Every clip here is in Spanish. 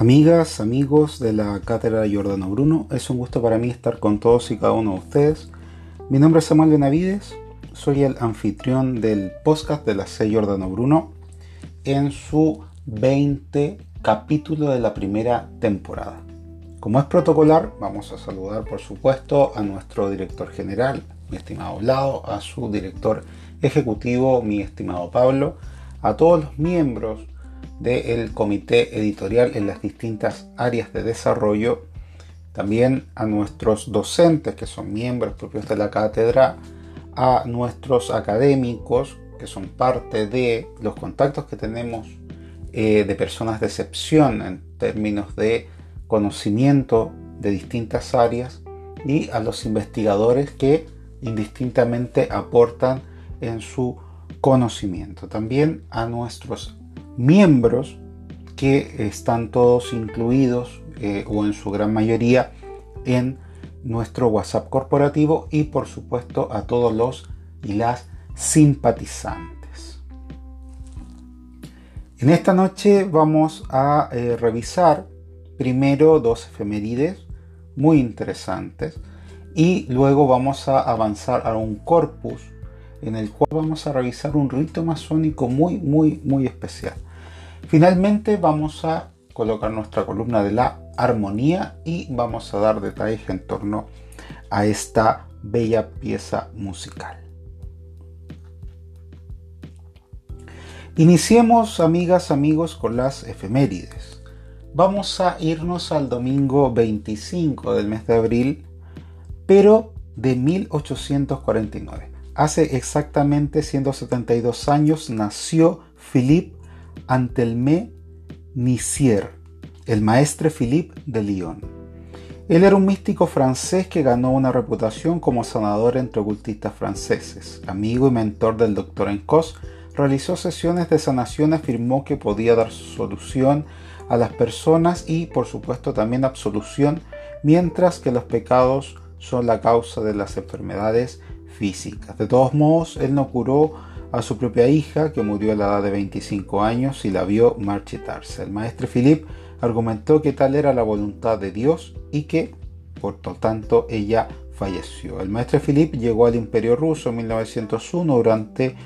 Amigas, amigos de la Cátedra Giordano Bruno, es un gusto para mí estar con todos y cada uno de ustedes. Mi nombre es Samuel Benavides, soy el anfitrión del podcast de la C. Giordano Bruno en su 20 capítulo de la primera temporada. Como es protocolar, vamos a saludar por supuesto a nuestro director general, mi estimado Lado, a su director ejecutivo, mi estimado Pablo, a todos los miembros del comité editorial en las distintas áreas de desarrollo, también a nuestros docentes que son miembros propios de la cátedra, a nuestros académicos que son parte de los contactos que tenemos eh, de personas de excepción en términos de conocimiento de distintas áreas y a los investigadores que indistintamente aportan en su conocimiento. También a nuestros miembros que están todos incluidos eh, o en su gran mayoría en nuestro WhatsApp corporativo y por supuesto a todos los y las simpatizantes. En esta noche vamos a eh, revisar primero dos efemérides muy interesantes y luego vamos a avanzar a un corpus en el cual vamos a revisar un rito masónico muy muy muy especial. Finalmente vamos a colocar nuestra columna de la armonía y vamos a dar detalles en torno a esta bella pieza musical. Iniciemos, amigas, amigos, con las efemérides. Vamos a irnos al domingo 25 del mes de abril, pero de 1849. Hace exactamente 172 años nació Philippe Antelme Nissier, el maestre Philippe de Lyon. Él era un místico francés que ganó una reputación como sanador entre ocultistas franceses. Amigo y mentor del doctor Encos, realizó sesiones de sanación, afirmó que podía dar solución a las personas y, por supuesto, también absolución, mientras que los pecados son la causa de las enfermedades físicas. De todos modos, él no curó a su propia hija, que murió a la edad de 25 años y la vio marchitarse. El maestro Philip argumentó que tal era la voluntad de Dios y que, por lo tanto, ella falleció. El maestro Philip llegó al Imperio Ruso en 1901. Durante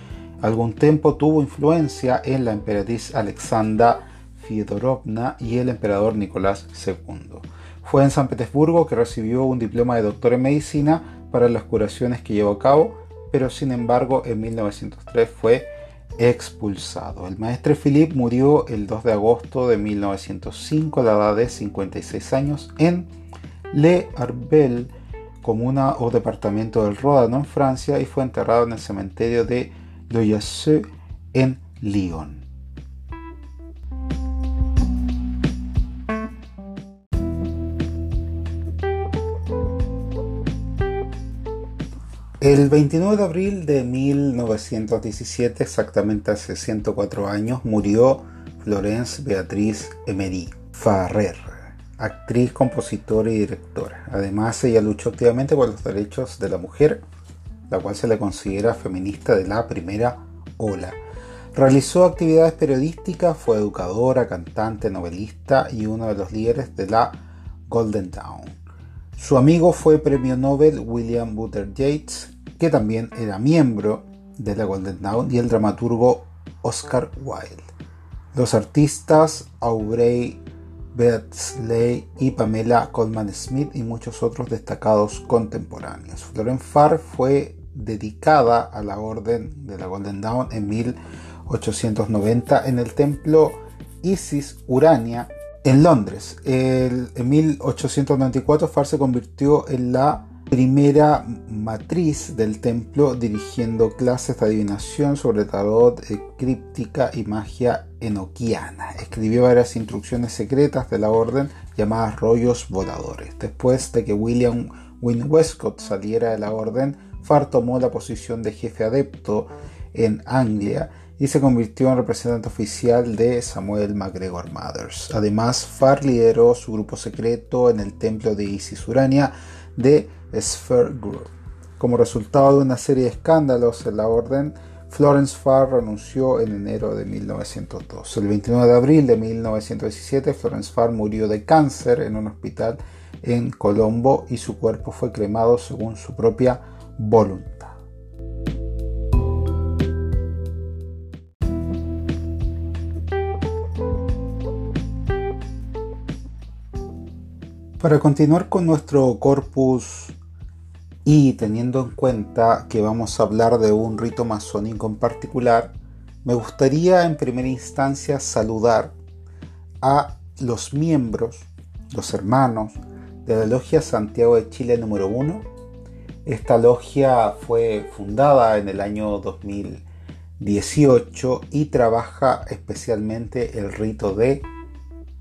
algún tiempo tuvo influencia en la emperatriz Alexandra Fyodorovna y el emperador Nicolás II. Fue en San Petersburgo que recibió un diploma de doctor en medicina para las curaciones que llevó a cabo pero sin embargo en 1903 fue expulsado. El maestre Philippe murió el 2 de agosto de 1905 a la edad de 56 años en Le Arbel, comuna o departamento del Ródano en Francia y fue enterrado en el cementerio de Loyasseux en Lyon. El 29 de abril de 1917, exactamente hace 104 años, murió Florence Beatriz Emery Farrer, actriz, compositora y directora. Además, ella luchó activamente por los derechos de la mujer, la cual se le considera feminista de la primera ola. Realizó actividades periodísticas, fue educadora, cantante, novelista y uno de los líderes de la Golden Dawn. Su amigo fue premio Nobel William Butler Yeats, que también era miembro de la Golden Dawn, y el dramaturgo Oscar Wilde. Los artistas Aubrey Beardsley y Pamela Coleman Smith y muchos otros destacados contemporáneos. Florence Farr fue dedicada a la Orden de la Golden Dawn en 1890 en el templo Isis Urania en Londres. en 1894 Farr se convirtió en la primera matriz del templo dirigiendo clases de adivinación sobre tarot, críptica y magia enoquiana. Escribió varias instrucciones secretas de la orden llamadas rollos voladores. Después de que William Wynne Westcott saliera de la orden, Farr tomó la posición de jefe adepto en Anglia y se convirtió en representante oficial de Samuel MacGregor Mothers. Además, Farr lideró su grupo secreto en el templo de Isis Urania de Group. Como resultado de una serie de escándalos en la orden, Florence Farr renunció en enero de 1902. El 29 de abril de 1917, Florence Farr murió de cáncer en un hospital en Colombo y su cuerpo fue cremado según su propia voluntad. Para continuar con nuestro corpus y teniendo en cuenta que vamos a hablar de un rito masónico en particular, me gustaría en primera instancia saludar a los miembros, los hermanos de la Logia Santiago de Chile número 1. Esta logia fue fundada en el año 2018 y trabaja especialmente el rito de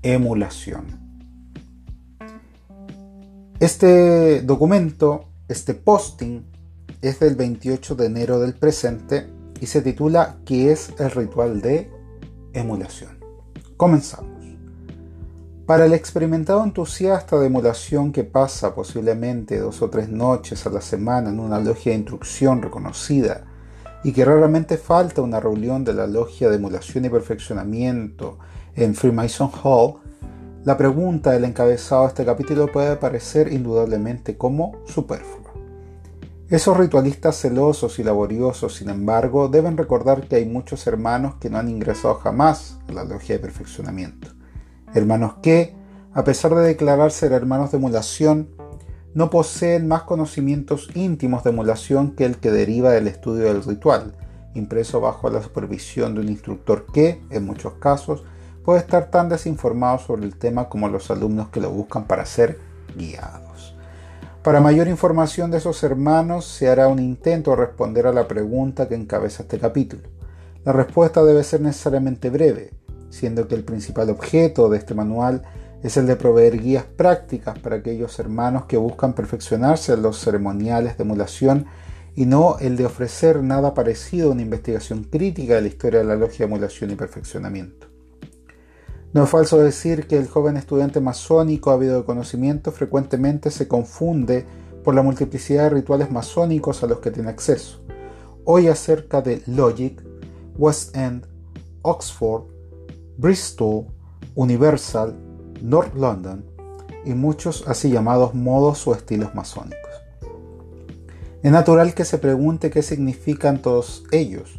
emulación. Este documento este posting es del 28 de enero del presente y se titula ¿Qué es el ritual de emulación? Comenzamos. Para el experimentado entusiasta de emulación que pasa posiblemente dos o tres noches a la semana en una logia de instrucción reconocida y que raramente falta una reunión de la logia de emulación y perfeccionamiento en Freemason Hall, la pregunta del encabezado de este capítulo puede parecer indudablemente como superflua. Esos ritualistas celosos y laboriosos, sin embargo, deben recordar que hay muchos hermanos que no han ingresado jamás a la logia de perfeccionamiento. Hermanos que, a pesar de declarar ser hermanos de emulación, no poseen más conocimientos íntimos de emulación que el que deriva del estudio del ritual, impreso bajo la supervisión de un instructor que, en muchos casos, puede estar tan desinformado sobre el tema como los alumnos que lo buscan para ser guiados. Para mayor información de esos hermanos se hará un intento de responder a la pregunta que encabeza este capítulo. La respuesta debe ser necesariamente breve, siendo que el principal objeto de este manual es el de proveer guías prácticas para aquellos hermanos que buscan perfeccionarse en los ceremoniales de emulación y no el de ofrecer nada parecido a una investigación crítica de la historia de la logia de emulación y perfeccionamiento. No es falso decir que el joven estudiante masónico ávido de conocimiento frecuentemente se confunde por la multiplicidad de rituales masónicos a los que tiene acceso. Hoy acerca de Logic, West End, Oxford, Bristol, Universal, North London y muchos así llamados modos o estilos masónicos. Es natural que se pregunte qué significan todos ellos,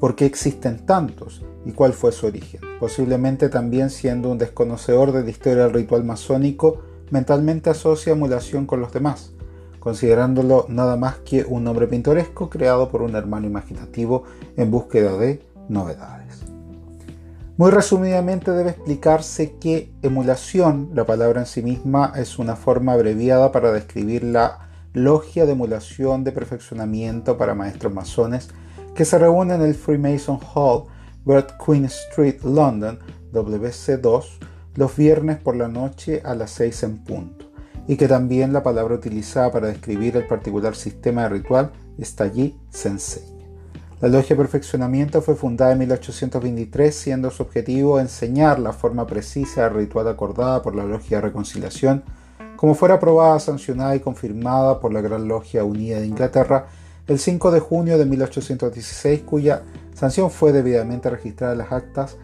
por qué existen tantos y cuál fue su origen. Posiblemente también siendo un desconocedor de la historia del ritual masónico, mentalmente asocia emulación con los demás, considerándolo nada más que un nombre pintoresco creado por un hermano imaginativo en búsqueda de novedades. Muy resumidamente debe explicarse que emulación, la palabra en sí misma, es una forma abreviada para describir la logia de emulación de perfeccionamiento para maestros masones que se reúne en el Freemason Hall Queen Street, London, WC2, los viernes por la noche a las 6 en punto, y que también la palabra utilizada para describir el particular sistema de ritual está allí se enseña. La Logia Perfeccionamiento fue fundada en 1823, siendo su objetivo enseñar la forma precisa del ritual acordada por la Logia de Reconciliación, como fuera aprobada, sancionada y confirmada por la Gran Logia Unida de Inglaterra el 5 de junio de 1816, cuya sanción fue debidamente registrada en las actas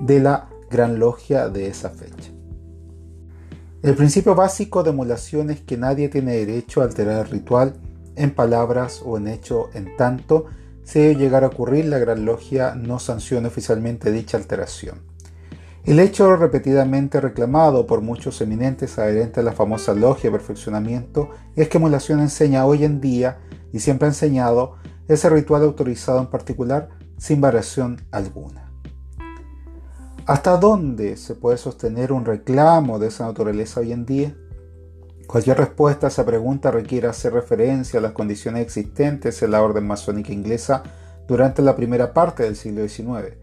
de la Gran Logia de esa fecha. El principio básico de emulación es que nadie tiene derecho a alterar el ritual en palabras o en hecho en tanto si llegara a ocurrir la Gran Logia no sanciona oficialmente dicha alteración. El hecho repetidamente reclamado por muchos eminentes adherentes a la famosa logia de perfeccionamiento es que emulación enseña hoy en día y siempre ha enseñado ese ritual autorizado en particular sin variación alguna. ¿Hasta dónde se puede sostener un reclamo de esa naturaleza hoy en día? Cualquier respuesta a esa pregunta requiere hacer referencia a las condiciones existentes en la orden masónica inglesa durante la primera parte del siglo XIX,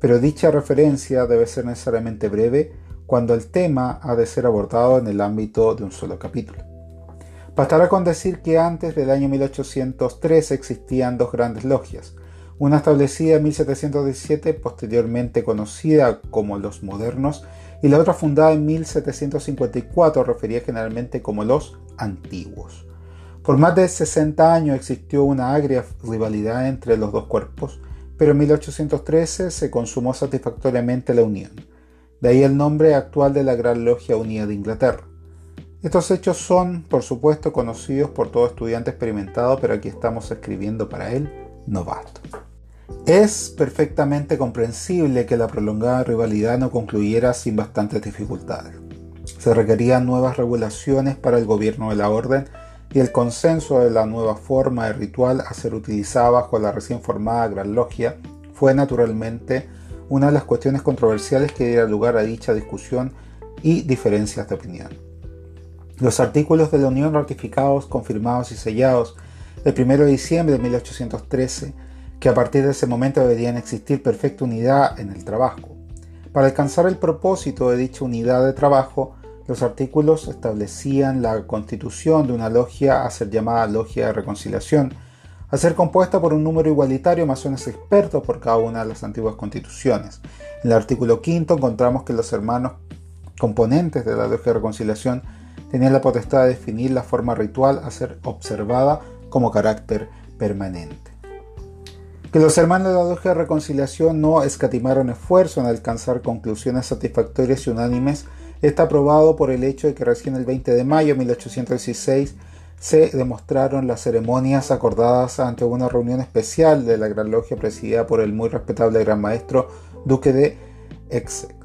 pero dicha referencia debe ser necesariamente breve cuando el tema ha de ser abordado en el ámbito de un solo capítulo. Bastará con decir que antes del año 1803 existían dos grandes logias, una establecida en 1717, posteriormente conocida como los modernos, y la otra fundada en 1754, referida generalmente como los antiguos. Por más de 60 años existió una agria rivalidad entre los dos cuerpos, pero en 1813 se consumó satisfactoriamente la unión. De ahí el nombre actual de la Gran Logia Unida de Inglaterra. Estos hechos son, por supuesto, conocidos por todo estudiante experimentado, pero aquí estamos escribiendo para él novato. Es perfectamente comprensible que la prolongada rivalidad no concluyera sin bastantes dificultades. Se requerían nuevas regulaciones para el gobierno de la orden y el consenso de la nueva forma de ritual a ser utilizada bajo la recién formada Gran Logia fue naturalmente una de las cuestiones controversiales que diera lugar a dicha discusión y diferencias de opinión. Los artículos de la Unión ratificados, confirmados y sellados el 1 de diciembre de 1813, que a partir de ese momento deberían existir perfecta unidad en el trabajo. Para alcanzar el propósito de dicha unidad de trabajo, los artículos establecían la constitución de una logia a ser llamada Logia de Reconciliación, a ser compuesta por un número igualitario de masones expertos por cada una de las antiguas constituciones. En el artículo quinto encontramos que los hermanos componentes de la Logia de Reconciliación tenían la potestad de definir la forma ritual a ser observada como carácter permanente. Que los hermanos de la Logia de Reconciliación no escatimaron esfuerzo en alcanzar conclusiones satisfactorias y unánimes está probado por el hecho de que recién el 20 de mayo de 1816 se demostraron las ceremonias acordadas ante una reunión especial de la Gran Logia presidida por el muy respetable Gran Maestro Duque de Essex.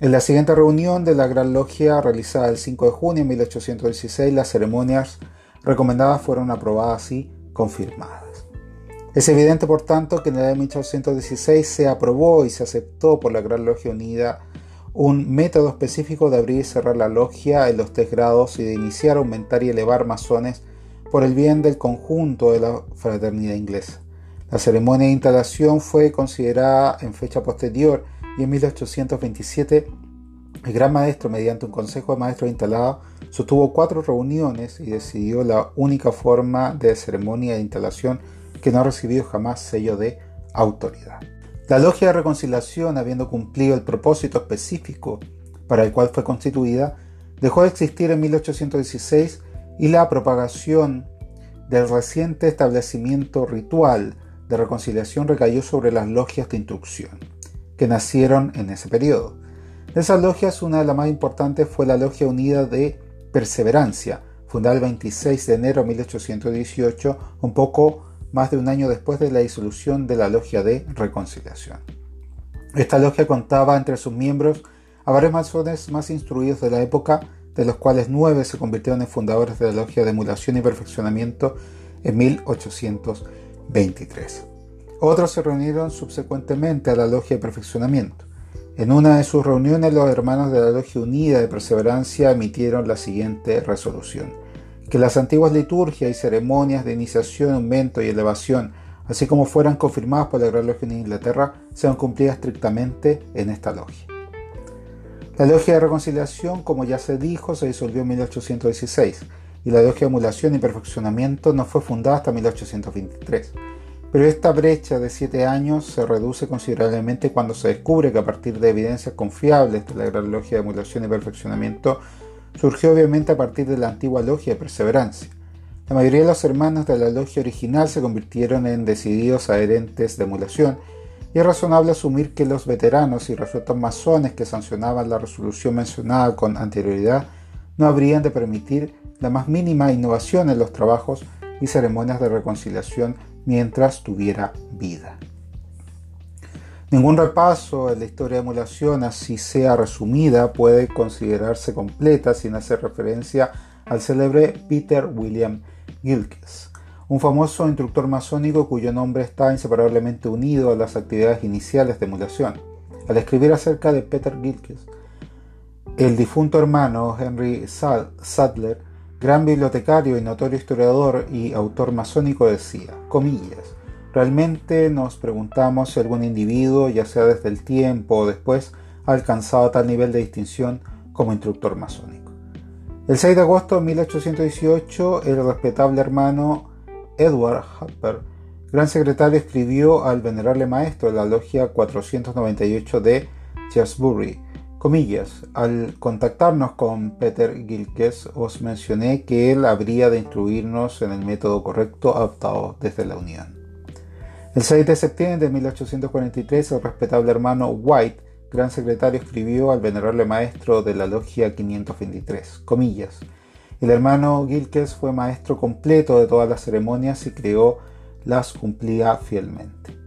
En la siguiente reunión de la Gran Logia realizada el 5 de junio de 1816, las ceremonias recomendadas fueron aprobadas y confirmadas. Es evidente, por tanto, que en el año 1816 se aprobó y se aceptó por la Gran Logia Unida un método específico de abrir y cerrar la logia en los tres grados y de iniciar, aumentar y elevar masones por el bien del conjunto de la fraternidad inglesa. La ceremonia de instalación fue considerada en fecha posterior y en 1827 el gran maestro, mediante un consejo de maestros instalado, sostuvo cuatro reuniones y decidió la única forma de ceremonia de instalación que no ha recibido jamás sello de autoridad. La Logia de Reconciliación, habiendo cumplido el propósito específico para el cual fue constituida, dejó de existir en 1816 y la propagación del reciente establecimiento ritual de reconciliación recayó sobre las logias de instrucción, que nacieron en ese periodo. De esas logias, una de las más importantes fue la Logia Unida de Perseverancia, fundada el 26 de enero de 1818, un poco más de un año después de la disolución de la Logia de Reconciliación. Esta logia contaba entre sus miembros a varios masones más instruidos de la época, de los cuales nueve se convirtieron en fundadores de la Logia de Emulación y Perfeccionamiento en 1823. Otros se reunieron subsecuentemente a la Logia de Perfeccionamiento. En una de sus reuniones, los hermanos de la Logia Unida de Perseverancia emitieron la siguiente resolución que las antiguas liturgias y ceremonias de iniciación, aumento y elevación, así como fueran confirmadas por la Gran Logia de Inglaterra, sean cumplidas estrictamente en esta logia. La Logia de Reconciliación, como ya se dijo, se disolvió en 1816 y la Logia de Emulación y Perfeccionamiento no fue fundada hasta 1823. Pero esta brecha de siete años se reduce considerablemente cuando se descubre que a partir de evidencias confiables de la Gran Logia de Emulación y Perfeccionamiento surgió obviamente a partir de la antigua logia de perseverancia. La mayoría de los hermanos de la logia original se convirtieron en decididos adherentes de emulación, y es razonable asumir que los veteranos y resueltos masones que sancionaban la resolución mencionada con anterioridad no habrían de permitir la más mínima innovación en los trabajos y ceremonias de reconciliación mientras tuviera vida. Ningún repaso en la historia de emulación, así sea resumida, puede considerarse completa sin hacer referencia al célebre Peter William Gilkes, un famoso instructor masónico cuyo nombre está inseparablemente unido a las actividades iniciales de emulación. Al escribir acerca de Peter Gilkes, el difunto hermano Henry Sadler, gran bibliotecario y notorio historiador y autor masónico, decía, comillas, Realmente nos preguntamos si algún individuo, ya sea desde el tiempo o después, ha alcanzado tal nivel de distinción como instructor masónico. El 6 de agosto de 1818, el respetable hermano Edward Hopper, gran secretario, escribió al venerable maestro de la logia 498 de Chesbury Comillas, al contactarnos con Peter Gilkes os mencioné que él habría de instruirnos en el método correcto adoptado desde la Unión. El 6 de septiembre de 1843 el respetable hermano White, gran secretario, escribió al venerable maestro de la logia 523, comillas, el hermano Gilkes fue maestro completo de todas las ceremonias y creó las cumplía fielmente.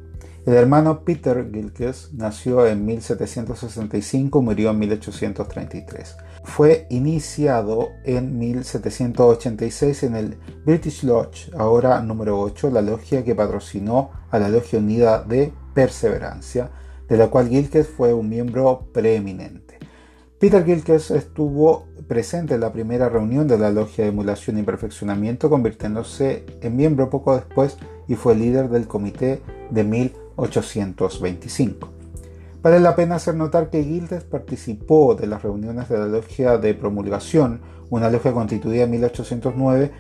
El hermano Peter Gilkes nació en 1765 y murió en 1833. Fue iniciado en 1786 en el British Lodge, ahora número 8, la logia que patrocinó a la Logia Unida de Perseverancia, de la cual Gilkes fue un miembro preeminente. Peter Gilkes estuvo presente en la primera reunión de la Logia de Emulación y Perfeccionamiento, convirtiéndose en miembro poco después y fue líder del comité de 1825. Vale la pena hacer notar que Gilkes participó de las reuniones de la Logia de Promulgación, una logia constituida en 1809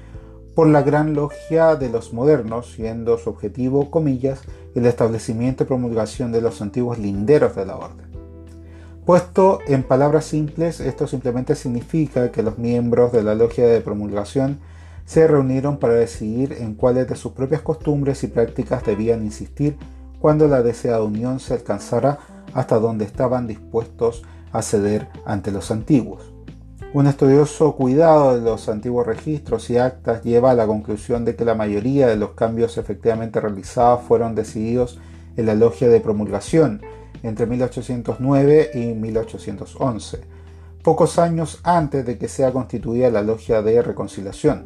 por la Gran Logia de los Modernos, siendo su objetivo, comillas, el establecimiento y promulgación de los antiguos linderos de la orden. Puesto en palabras simples, esto simplemente significa que los miembros de la logia de promulgación se reunieron para decidir en cuáles de sus propias costumbres y prácticas debían insistir cuando la deseada unión se alcanzara hasta donde estaban dispuestos a ceder ante los antiguos. Un estudioso cuidado de los antiguos registros y actas lleva a la conclusión de que la mayoría de los cambios efectivamente realizados fueron decididos en la logia de promulgación, entre 1809 y 1811, pocos años antes de que sea constituida la Logia de Reconciliación.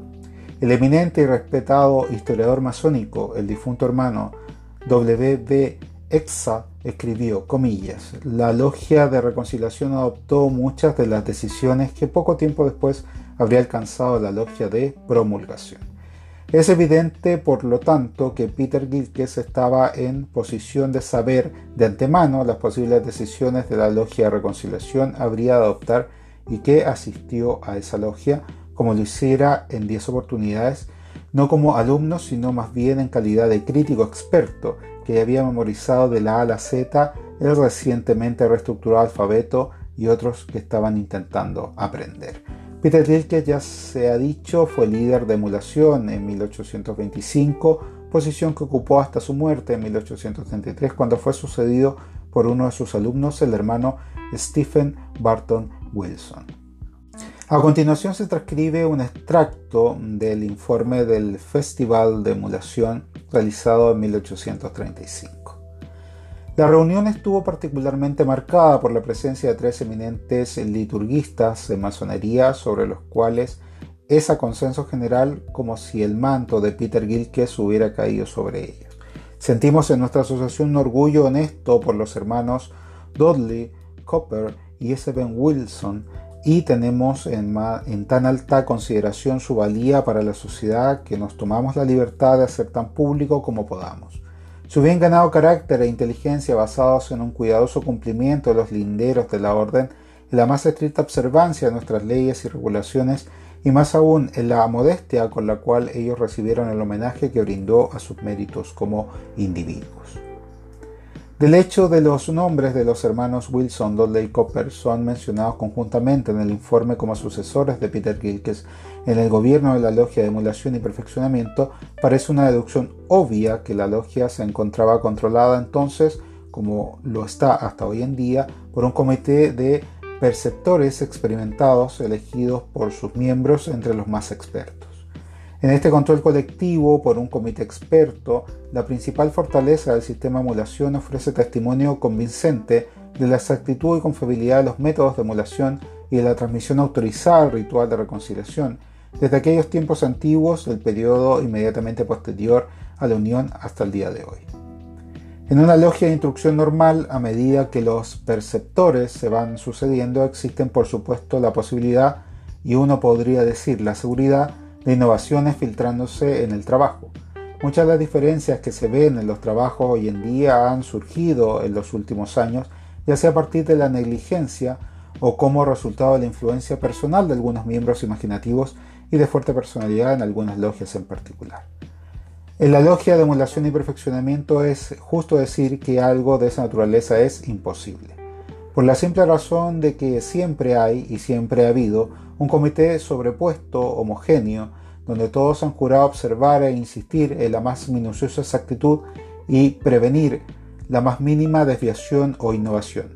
El eminente y respetado historiador masónico, el difunto hermano W. B. Exa, escribió, comillas, la Logia de Reconciliación adoptó muchas de las decisiones que poco tiempo después habría alcanzado la Logia de Promulgación. Es evidente, por lo tanto, que Peter Gilkes estaba en posición de saber de antemano las posibles decisiones de la logia de reconciliación habría de adoptar y que asistió a esa logia como lo hiciera en 10 oportunidades, no como alumno, sino más bien en calidad de crítico experto que había memorizado de la A a la Z el recientemente reestructurado alfabeto y otros que estaban intentando aprender. Peter Rilke, ya se ha dicho, fue líder de emulación en 1825, posición que ocupó hasta su muerte en 1833, cuando fue sucedido por uno de sus alumnos, el hermano Stephen Barton Wilson. A continuación se transcribe un extracto del informe del Festival de Emulación realizado en 1835. La reunión estuvo particularmente marcada por la presencia de tres eminentes liturguistas de masonería sobre los cuales es a consenso general como si el manto de Peter Gilkes hubiera caído sobre ellos. Sentimos en nuestra asociación un orgullo honesto por los hermanos Dudley, Copper y S. Ben Wilson y tenemos en, tan alta consideración su valía para la sociedad que nos tomamos la libertad de hacer tan público como podamos. Su bien ganado carácter e inteligencia basados en un cuidadoso cumplimiento de los linderos de la orden, en la más estricta observancia de nuestras leyes y regulaciones, y más aún en la modestia con la cual ellos recibieron el homenaje que brindó a sus méritos como individuos. Del hecho de los nombres de los hermanos Wilson, Dudley y Copper son mencionados conjuntamente en el informe como sucesores de Peter Gilkes en el gobierno de la Logia de Emulación y Perfeccionamiento, parece una deducción obvia que la logia se encontraba controlada entonces, como lo está hasta hoy en día, por un comité de perceptores experimentados elegidos por sus miembros entre los más expertos. En este control colectivo por un comité experto, la principal fortaleza del sistema de emulación ofrece testimonio convincente de la exactitud y confiabilidad de los métodos de emulación y de la transmisión autorizada del ritual de reconciliación, desde aquellos tiempos antiguos del periodo inmediatamente posterior a la unión hasta el día de hoy. En una logia de instrucción normal, a medida que los perceptores se van sucediendo, existen por supuesto la posibilidad, y uno podría decir la seguridad, de innovaciones filtrándose en el trabajo. Muchas de las diferencias que se ven en los trabajos hoy en día han surgido en los últimos años, ya sea a partir de la negligencia o como resultado de la influencia personal de algunos miembros imaginativos y de fuerte personalidad en algunas logias en particular. En la logia de emulación y perfeccionamiento es justo decir que algo de esa naturaleza es imposible. Por la simple razón de que siempre hay y siempre ha habido un comité sobrepuesto, homogéneo, donde todos han jurado observar e insistir en la más minuciosa exactitud y prevenir la más mínima desviación o innovación.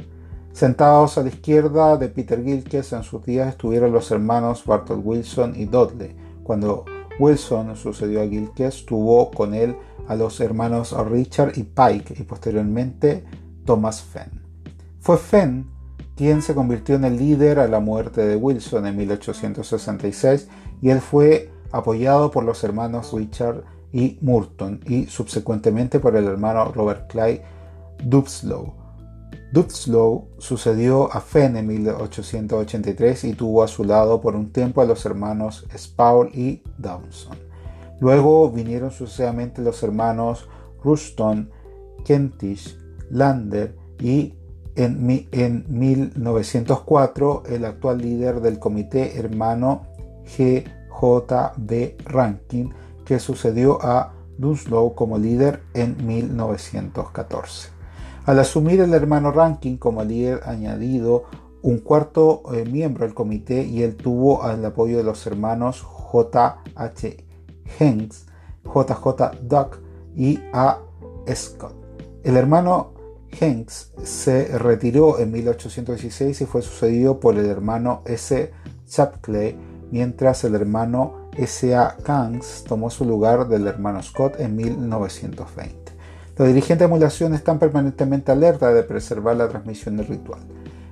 Sentados a la izquierda de Peter Gilkes en sus días estuvieron los hermanos Bartol Wilson y Dudley. Cuando Wilson sucedió a Gilkes, tuvo con él a los hermanos Richard y Pike y posteriormente Thomas Fenn. Fue Fenn quien se convirtió en el líder a la muerte de Wilson en 1866 y él fue apoyado por los hermanos Richard y Murton y subsecuentemente por el hermano Robert Clay Dubslow. Dubslow sucedió a Fenn en 1883 y tuvo a su lado por un tiempo a los hermanos Spaul y Downson. Luego vinieron sucesivamente los hermanos Rushton, Kentish, Lander y en, en 1904 el actual líder del comité hermano G. J. B. Rankin, que sucedió a Dunslow como líder en 1914. Al asumir el hermano Rankin como líder añadido un cuarto eh, miembro del comité y él tuvo el apoyo de los hermanos J. H. Hanks, J. J. Duck y A. Scott. El hermano Hanks se retiró en 1816 y fue sucedido por el hermano S. Chapclay, mientras el hermano S. A. Kangs tomó su lugar del hermano Scott en 1920. Los dirigentes de emulación están permanentemente alerta de preservar la transmisión del ritual.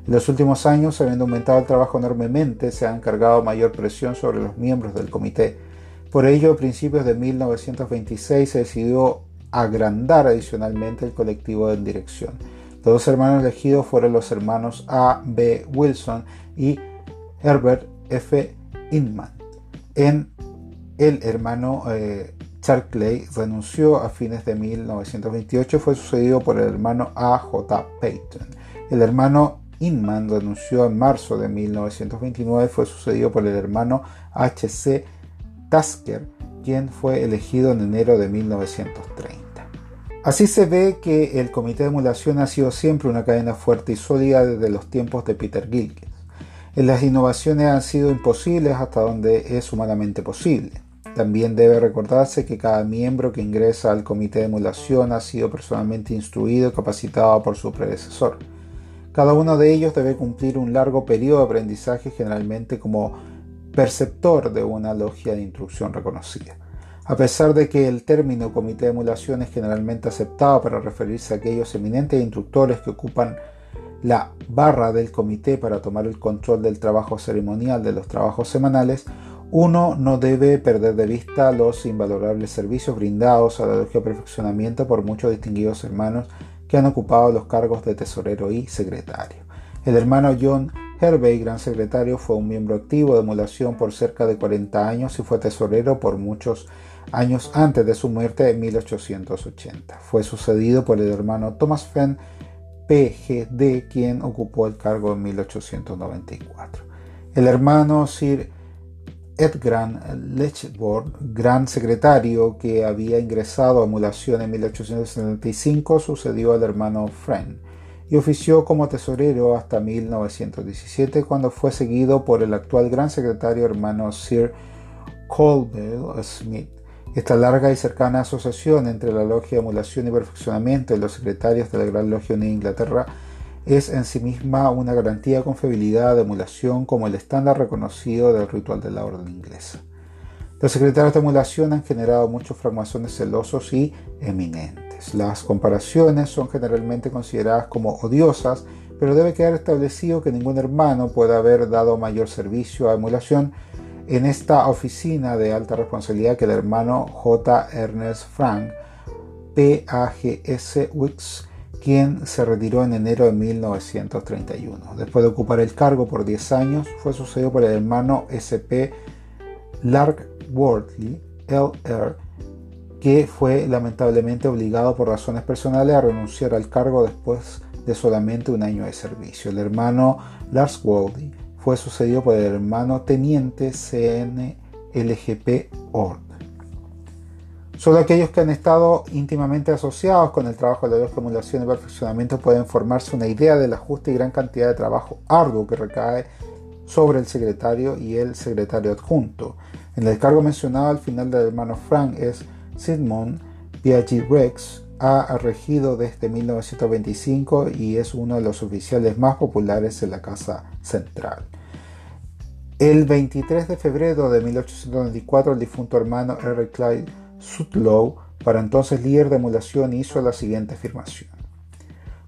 En los últimos años, habiendo aumentado el trabajo enormemente, se ha encargado mayor presión sobre los miembros del comité. Por ello, a principios de 1926 se decidió agrandar adicionalmente el colectivo de dirección. Los dos hermanos elegidos fueron los hermanos A. B. Wilson y Herbert F. Inman. En el hermano eh, Charclay renunció a fines de 1928 fue sucedido por el hermano A. J. Payton. El hermano Inman renunció en marzo de 1929 fue sucedido por el hermano H. C. Tasker, fue elegido en enero de 1930. Así se ve que el comité de emulación ha sido siempre una cadena fuerte y sólida desde los tiempos de Peter Gilkes. Las innovaciones han sido imposibles hasta donde es humanamente posible. También debe recordarse que cada miembro que ingresa al comité de emulación ha sido personalmente instruido y capacitado por su predecesor. Cada uno de ellos debe cumplir un largo periodo de aprendizaje generalmente como perceptor de una logia de instrucción reconocida. A pesar de que el término comité de emulación es generalmente aceptado para referirse a aquellos eminentes instructores que ocupan la barra del comité para tomar el control del trabajo ceremonial de los trabajos semanales, uno no debe perder de vista los invalorables servicios brindados a la logia de perfeccionamiento por muchos distinguidos hermanos que han ocupado los cargos de tesorero y secretario. El hermano John Hervey, gran secretario, fue un miembro activo de emulación por cerca de 40 años y fue tesorero por muchos años antes de su muerte en 1880. Fue sucedido por el hermano Thomas Fenn, PGD, quien ocupó el cargo en 1894. El hermano Sir Edgar Lechborn, gran secretario que había ingresado a emulación en 1875, sucedió al hermano Friend y ofició como tesorero hasta 1917 cuando fue seguido por el actual gran secretario hermano Sir Colville Smith. Esta larga y cercana asociación entre la Logia de Emulación y Perfeccionamiento y los secretarios de la Gran Logia de Inglaterra es en sí misma una garantía de confiabilidad de emulación como el estándar reconocido del ritual de la orden inglesa. Los secretarios de emulación han generado muchos francmasones celosos y eminentes. Las comparaciones son generalmente consideradas como odiosas, pero debe quedar establecido que ningún hermano puede haber dado mayor servicio a emulación en esta oficina de alta responsabilidad que el hermano J. Ernest Frank, PAGS Wicks, quien se retiró en enero de 1931. Después de ocupar el cargo por 10 años, fue sucedido por el hermano SP Wortley, LR, que fue lamentablemente obligado por razones personales a renunciar al cargo después de solamente un año de servicio. El hermano Lars Wortley fue sucedido por el hermano teniente CNLGP Ord. Solo aquellos que han estado íntimamente asociados con el trabajo de la logia emulación y perfeccionamiento pueden formarse una idea de la justa y gran cantidad de trabajo arduo que recae sobre el secretario y el secretario adjunto. En el cargo mencionado al final del hermano Frank es Sidmond Piaggi Rex, ha regido desde 1925 y es uno de los oficiales más populares en la Casa Central. El 23 de febrero de 1894, el difunto hermano Eric Clyde Sutlow, para entonces líder de emulación, hizo la siguiente afirmación.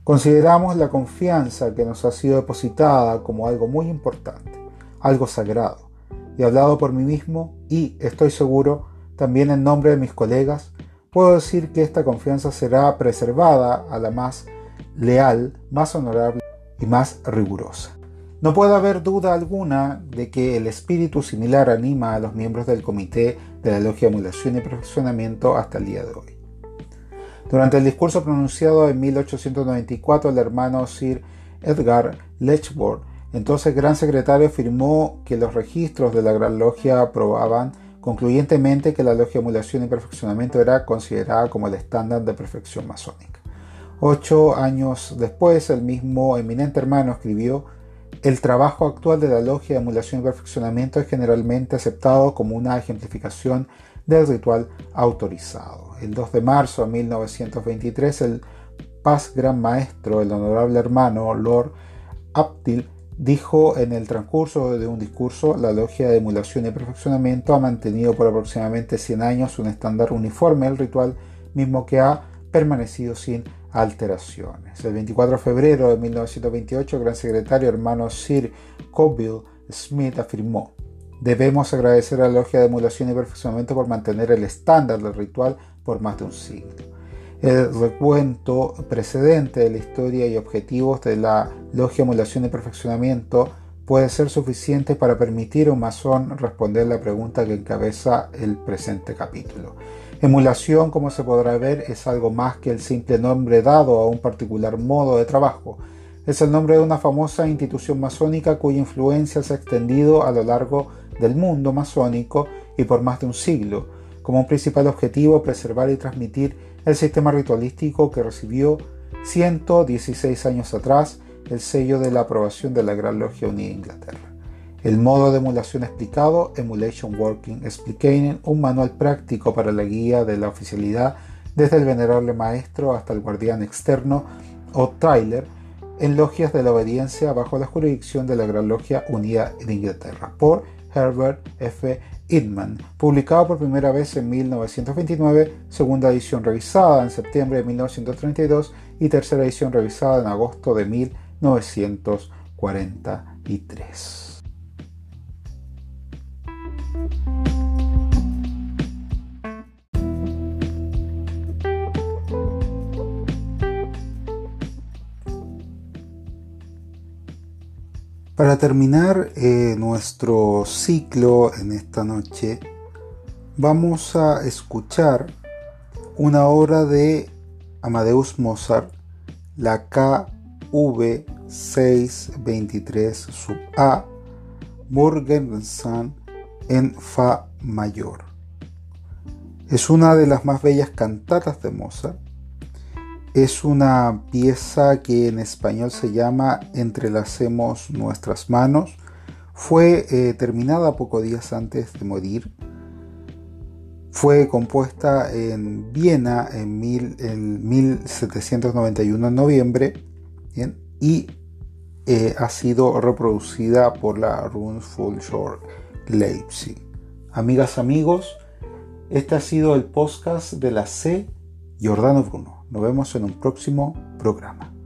Consideramos la confianza que nos ha sido depositada como algo muy importante, algo sagrado, y hablado por mí mismo y, estoy seguro, también en nombre de mis colegas, puedo decir que esta confianza será preservada a la más leal, más honorable y más rigurosa. No puede haber duda alguna de que el espíritu similar anima a los miembros del Comité de la Logia de Emulación y Perfeccionamiento hasta el día de hoy. Durante el discurso pronunciado en 1894, el hermano Sir Edgar Lechford, entonces gran secretario, afirmó que los registros de la Gran Logia aprobaban concluyentemente que la Logia de Emulación y Perfeccionamiento era considerada como el estándar de perfección masónica. Ocho años después, el mismo eminente hermano escribió el trabajo actual de la logia de emulación y perfeccionamiento es generalmente aceptado como una ejemplificación del ritual autorizado. El 2 de marzo de 1923, el Paz Gran Maestro, el honorable hermano Lord Aptil, dijo en el transcurso de un discurso, la logia de emulación y perfeccionamiento ha mantenido por aproximadamente 100 años un estándar uniforme del ritual, mismo que ha permanecido sin alteraciones. El 24 de febrero de 1928, el gran secretario hermano Sir Colville Smith afirmó, debemos agradecer a la Logia de Emulación y Perfeccionamiento por mantener el estándar del ritual por más de un siglo. El recuento precedente de la historia y objetivos de la Logia Emulación y Perfeccionamiento puede ser suficiente para permitir a un masón responder la pregunta que encabeza el presente capítulo. Emulación, como se podrá ver, es algo más que el simple nombre dado a un particular modo de trabajo. Es el nombre de una famosa institución masónica cuya influencia se ha extendido a lo largo del mundo masónico y por más de un siglo, como un principal objetivo preservar y transmitir el sistema ritualístico que recibió 116 años atrás el sello de la aprobación de la Gran Logia Unida Inglaterra. El modo de emulación explicado, Emulation Working Explaining, un manual práctico para la guía de la oficialidad desde el venerable maestro hasta el guardián externo o trailer en logias de la obediencia bajo la jurisdicción de la Gran Logia Unida de Inglaterra, por Herbert F. Inman, publicado por primera vez en 1929, segunda edición revisada en septiembre de 1932 y tercera edición revisada en agosto de 1943. Para terminar eh, nuestro ciclo en esta noche, vamos a escuchar una obra de Amadeus Mozart, la KV 623 sub A, Morgenstern en Fa mayor. Es una de las más bellas cantatas de Mozart es una pieza que en español se llama Entrelacemos nuestras manos. Fue eh, terminada pocos días antes de morir. Fue compuesta en Viena en, 1791 en noviembre y eh, ha sido reproducida por la Shore Leipzig. Amigas, amigos, este ha sido el podcast de la C. Giordano Bruno. Nos vemos en un próximo programa.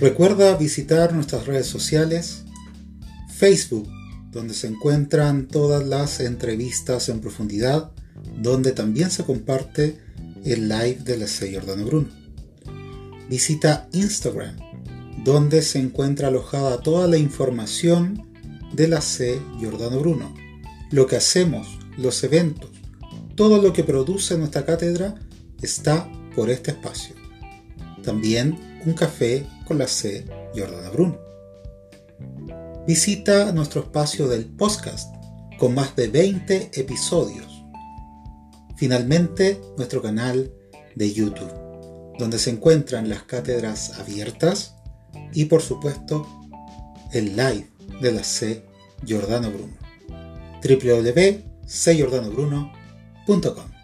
Recuerda visitar nuestras redes sociales, Facebook, donde se encuentran todas las entrevistas en profundidad, donde también se comparte el live de la C. Jordano Bruno. Visita Instagram, donde se encuentra alojada toda la información de la C. Jordano Bruno, lo que hacemos, los eventos, todo lo que produce nuestra cátedra está por este espacio. También un café con la C. Jordana Bruno. Visita nuestro espacio del podcast con más de 20 episodios. Finalmente, nuestro canal de YouTube, donde se encuentran las cátedras abiertas y por supuesto el live de la C. Jordano Bruno. www.cjordanobruno.com